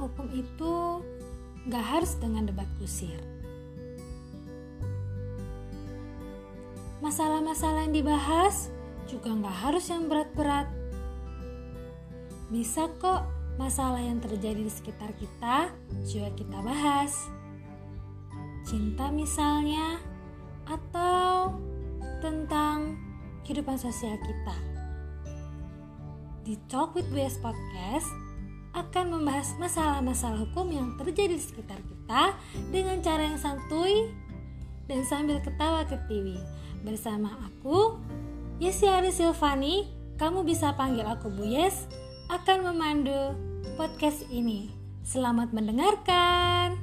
hukum itu gak harus dengan debat kusir. Masalah-masalah yang dibahas juga gak harus yang berat-berat. Bisa kok masalah yang terjadi di sekitar kita juga kita bahas. Cinta misalnya, atau tentang kehidupan sosial kita. Di Talk with BS Podcast akan membahas masalah-masalah hukum yang terjadi di sekitar kita dengan cara yang santuy dan sambil ketawa ke TV. Bersama aku, Yesiari Silvani, kamu bisa panggil aku Bu Yes, akan memandu podcast ini. Selamat mendengarkan.